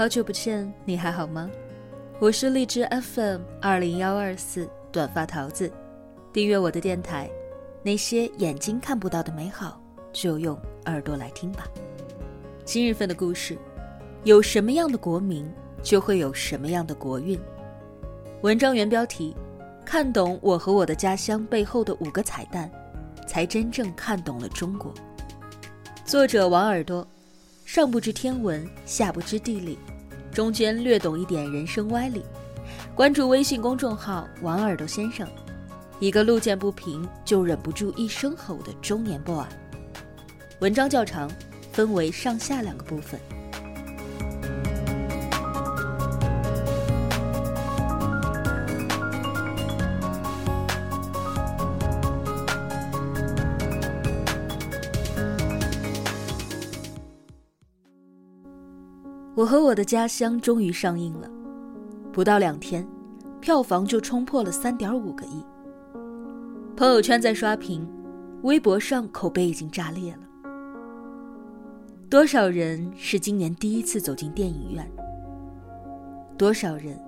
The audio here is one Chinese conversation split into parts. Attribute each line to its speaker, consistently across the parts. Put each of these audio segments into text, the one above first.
Speaker 1: 好久不见，你还好吗？我是荔枝 FM 二零幺二四短发桃子，订阅我的电台。那些眼睛看不到的美好，就用耳朵来听吧。今日份的故事：有什么样的国民，就会有什么样的国运。文章原标题：看懂我和我的家乡背后的五个彩蛋，才真正看懂了中国。作者王耳朵，上不知天文，下不知地理，中间略懂一点人生歪理。关注微信公众号“王耳朵先生”。一个路见不平就忍不住一声吼的中年 boy。文章较长，分为上下两个部分。我和我的家乡终于上映了，不到两天，票房就冲破了三点五个亿。朋友圈在刷屏，微博上口碑已经炸裂了。多少人是今年第一次走进电影院？多少人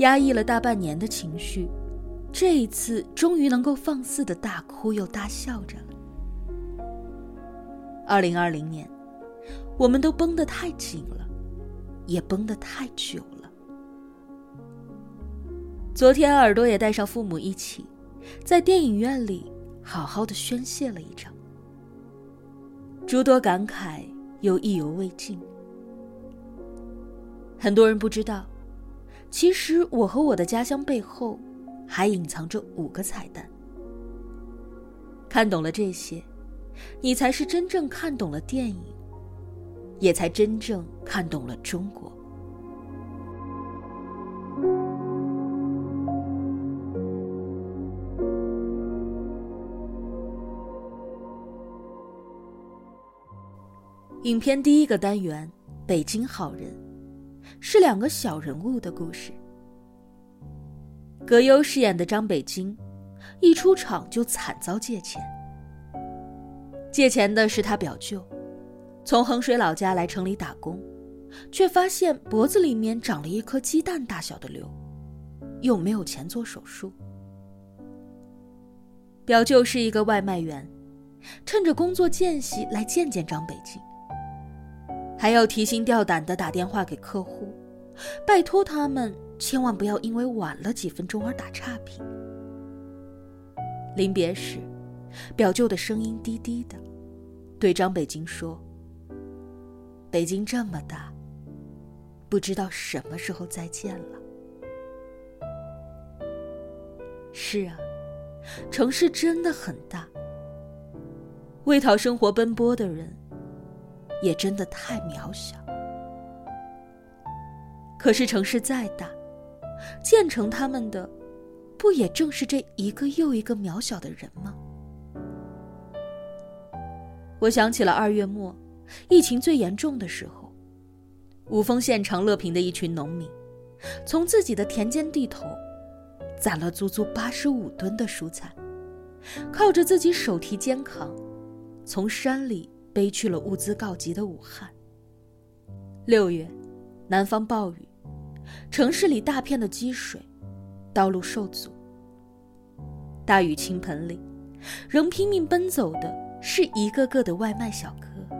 Speaker 1: 压抑了大半年的情绪，这一次终于能够放肆的大哭又大笑着了。二零二零年，我们都绷得太紧了，也绷得太久了。昨天耳朵也带上父母一起。在电影院里，好好的宣泄了一场，诸多感慨又意犹未尽。很多人不知道，其实我和我的家乡背后，还隐藏着五个彩蛋。看懂了这些，你才是真正看懂了电影，也才真正看懂了中国。影片第一个单元《北京好人》，是两个小人物的故事。葛优饰演的张北京，一出场就惨遭借钱。借钱的是他表舅，从衡水老家来城里打工，却发现脖子里面长了一颗鸡蛋大小的瘤，又没有钱做手术。表舅是一个外卖员，趁着工作间隙来见见张北京。还要提心吊胆的打电话给客户，拜托他们千万不要因为晚了几分钟而打差评。临别时，表舅的声音低低的，对张北京说：“北京这么大，不知道什么时候再见了。”是啊，城市真的很大，为讨生活奔波的人。也真的太渺小。可是城市再大，建成他们的，不也正是这一个又一个渺小的人吗？我想起了二月末，疫情最严重的时候，五峰县长乐平的一群农民，从自己的田间地头，攒了足足八十五吨的蔬菜，靠着自己手提肩扛，从山里。背去了物资告急的武汉。六月，南方暴雨，城市里大片的积水，道路受阻。大雨倾盆里，仍拼命奔走的是一个个的外卖小哥，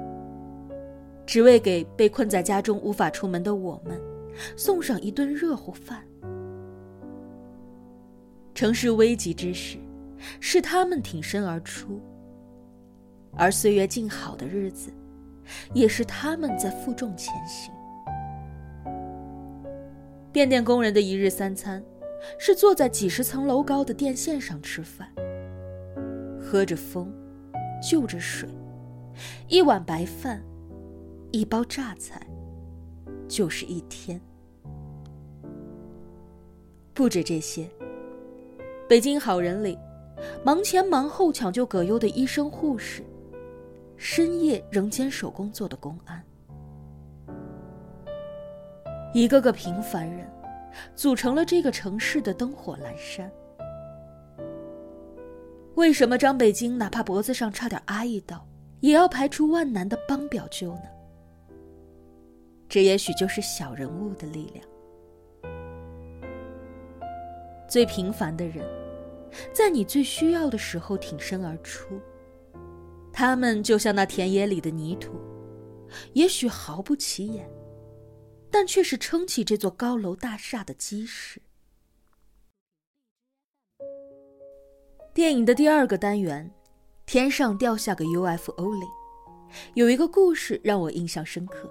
Speaker 1: 只为给被困在家中无法出门的我们送上一顿热乎饭。城市危急之时，是他们挺身而出。而岁月静好的日子，也是他们在负重前行。变电工人的一日三餐，是坐在几十层楼高的电线上吃饭，喝着风，就着水，一碗白饭，一包榨菜，就是一天。不止这些，北京好人里，忙前忙后抢救葛优的医生护士。深夜仍坚守工作的公安，一个个平凡人，组成了这个城市的灯火阑珊。为什么张北京哪怕脖子上差点挨一刀，也要排除万难的帮表舅呢？这也许就是小人物的力量。最平凡的人，在你最需要的时候挺身而出。他们就像那田野里的泥土，也许毫不起眼，但却是撑起这座高楼大厦的基石。电影的第二个单元，天上掉下个 UFO 里，有一个故事让我印象深刻。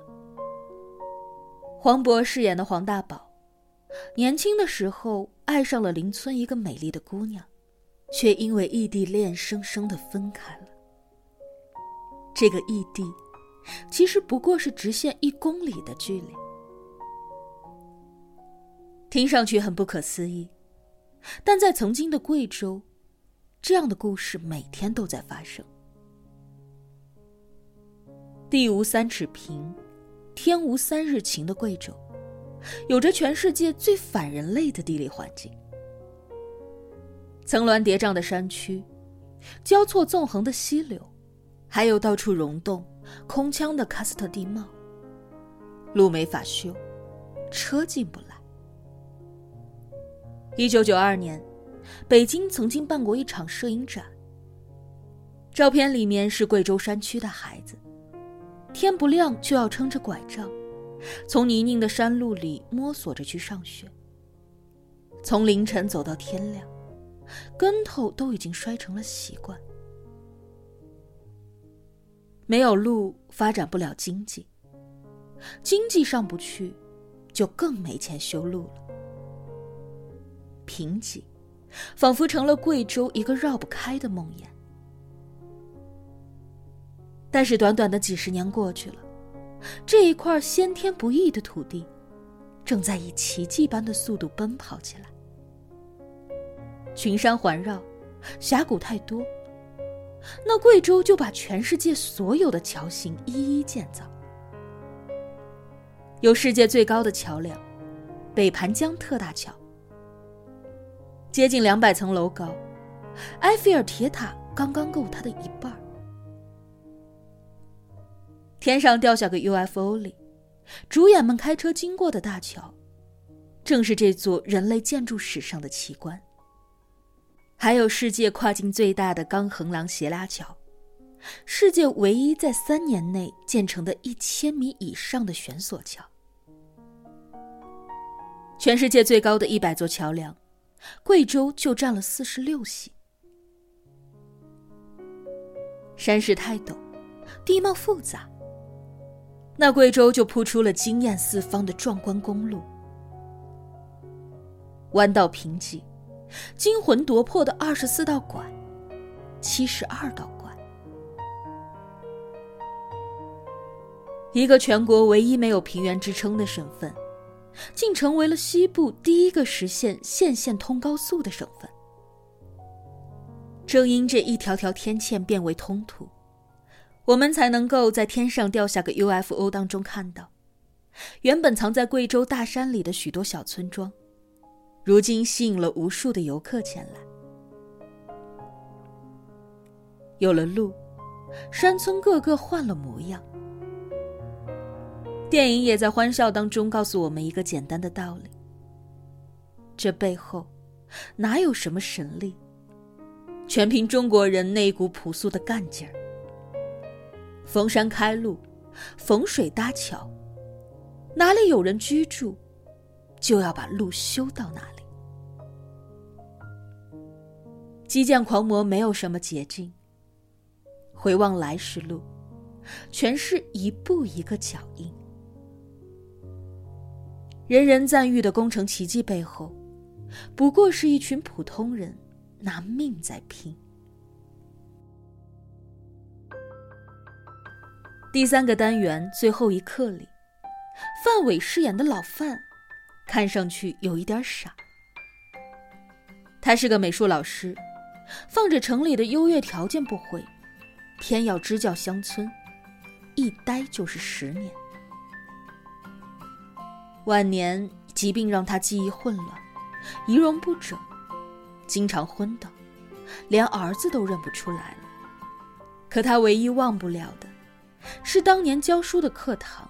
Speaker 1: 黄渤饰演的黄大宝，年轻的时候爱上了邻村一个美丽的姑娘，却因为异地恋生生的分开了。这个异地，其实不过是直线一公里的距离，听上去很不可思议，但在曾经的贵州。这样的故事每天都在发生。地无三尺平，天无三日晴的贵州，有着全世界最反人类的地理环境：层峦叠嶂的山区，交错纵横的溪流，还有到处溶洞、空腔的喀斯特地貌。路没法修，车进不来。一九九二年。北京曾经办过一场摄影展。照片里面是贵州山区的孩子，天不亮就要撑着拐杖，从泥泞的山路里摸索着去上学。从凌晨走到天亮，跟头都已经摔成了习惯。没有路，发展不了经济；经济上不去，就更没钱修路了。贫瘠。仿佛成了贵州一个绕不开的梦魇。但是短短的几十年过去了，这一块先天不易的土地，正在以奇迹般的速度奔跑起来。群山环绕，峡谷太多，那贵州就把全世界所有的桥型一一建造。有世界最高的桥梁——北盘江特大桥。接近两百层楼高，埃菲尔铁塔刚刚够它的一半。天上掉下个 UFO 里，主演们开车经过的大桥，正是这座人类建筑史上的奇观。还有世界跨境最大的钢横廊斜拉桥，世界唯一在三年内建成的一千米以上的悬索桥，全世界最高的一百座桥梁。贵州就占了四十六席，山势太陡，地貌复杂，那贵州就铺出了惊艳四方的壮观公路，弯道贫瘠，惊魂夺魄的二十四道拐，七十二道拐，一个全国唯一没有平原之称的省份。竟成为了西部第一个实现县县通高速的省份。正因这一条条天堑变为通途，我们才能够在天上掉下个 UFO 当中看到，原本藏在贵州大山里的许多小村庄，如今吸引了无数的游客前来。有了路，山村个个换了模样。电影也在欢笑当中告诉我们一个简单的道理：这背后哪有什么神力，全凭中国人那股朴素的干劲儿。逢山开路，逢水搭桥，哪里有人居住，就要把路修到哪里。基建狂魔没有什么捷径，回望来时路，全是一步一个脚印。人人赞誉的工程奇迹背后，不过是一群普通人拿命在拼。第三个单元最后一课里，范伟饰演的老范，看上去有一点傻。他是个美术老师，放着城里的优越条件不回，偏要支教乡村，一待就是十年。晚年疾病让他记忆混乱，仪容不整，经常昏倒，连儿子都认不出来了。可他唯一忘不了的，是当年教书的课堂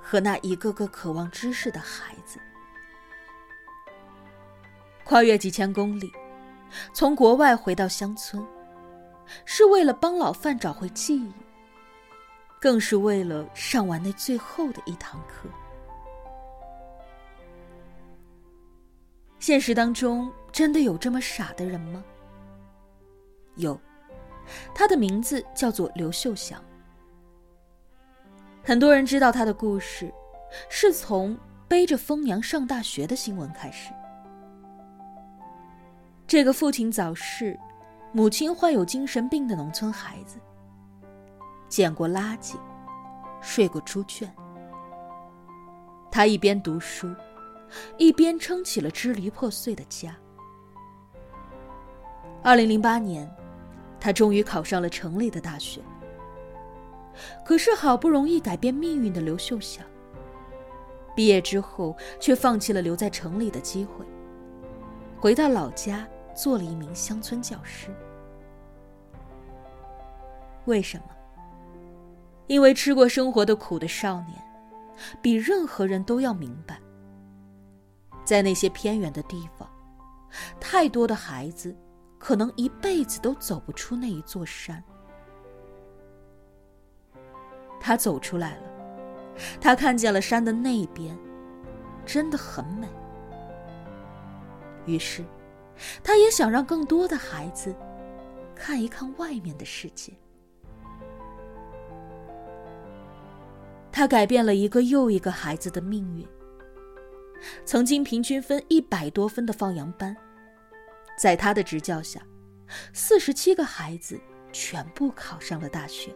Speaker 1: 和那一个个渴望知识的孩子。跨越几千公里，从国外回到乡村，是为了帮老范找回记忆，更是为了上完那最后的一堂课。现实当中真的有这么傻的人吗？有，他的名字叫做刘秀祥。很多人知道他的故事，是从背着疯娘上大学的新闻开始。这个父亲早逝、母亲患有精神病的农村孩子，捡过垃圾，睡过猪圈。他一边读书。一边撑起了支离破碎的家。二零零八年，他终于考上了城里的大学。可是好不容易改变命运的刘秀祥，毕业之后却放弃了留在城里的机会，回到老家做了一名乡村教师。为什么？因为吃过生活的苦的少年，比任何人都要明白。在那些偏远的地方，太多的孩子可能一辈子都走不出那一座山。他走出来了，他看见了山的那边，真的很美。于是，他也想让更多的孩子看一看外面的世界。他改变了一个又一个孩子的命运。曾经平均分一百多分的放羊班，在他的执教下，四十七个孩子全部考上了大学。